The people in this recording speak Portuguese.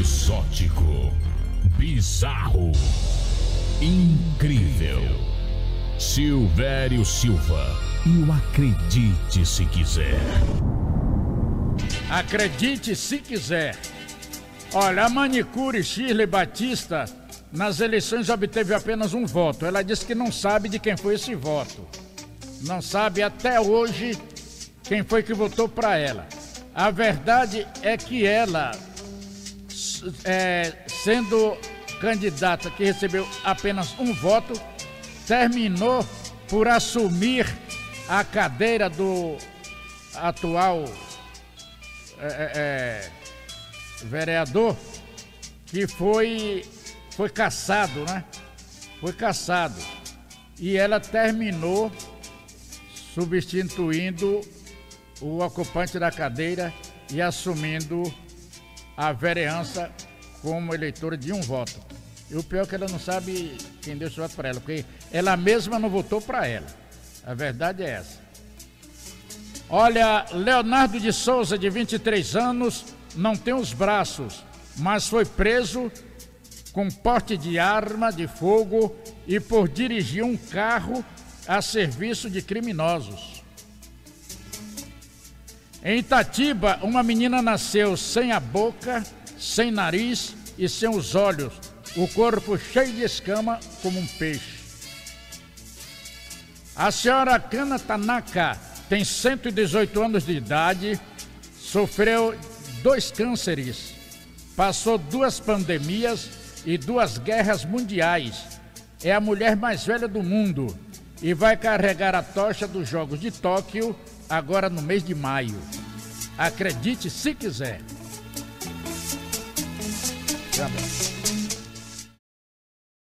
Exótico. Bizarro. Incrível. Silvério Silva. E o Acredite Se Quiser. Acredite se quiser. Olha, a manicure Shirley Batista nas eleições obteve apenas um voto. Ela disse que não sabe de quem foi esse voto. Não sabe até hoje quem foi que votou para ela. A verdade é que ela, é, sendo candidata que recebeu apenas um voto, terminou por assumir a cadeira do atual é, é, é vereador, que foi, foi caçado, né? Foi caçado. E ela terminou substituindo o ocupante da cadeira e assumindo a vereança como eleitora de um voto. E o pior é que ela não sabe quem deu esse voto para ela, porque ela mesma não votou para ela. A verdade é essa. Olha, Leonardo de Souza, de 23 anos, não tem os braços, mas foi preso com porte de arma de fogo e por dirigir um carro a serviço de criminosos. Em Itatiba, uma menina nasceu sem a boca, sem nariz e sem os olhos, o corpo cheio de escama como um peixe. A senhora Kana Tanaka tem 118 anos de idade, sofreu dois cânceres, passou duas pandemias e duas guerras mundiais. É a mulher mais velha do mundo e vai carregar a tocha dos Jogos de Tóquio agora no mês de maio. Acredite se quiser. Abraço.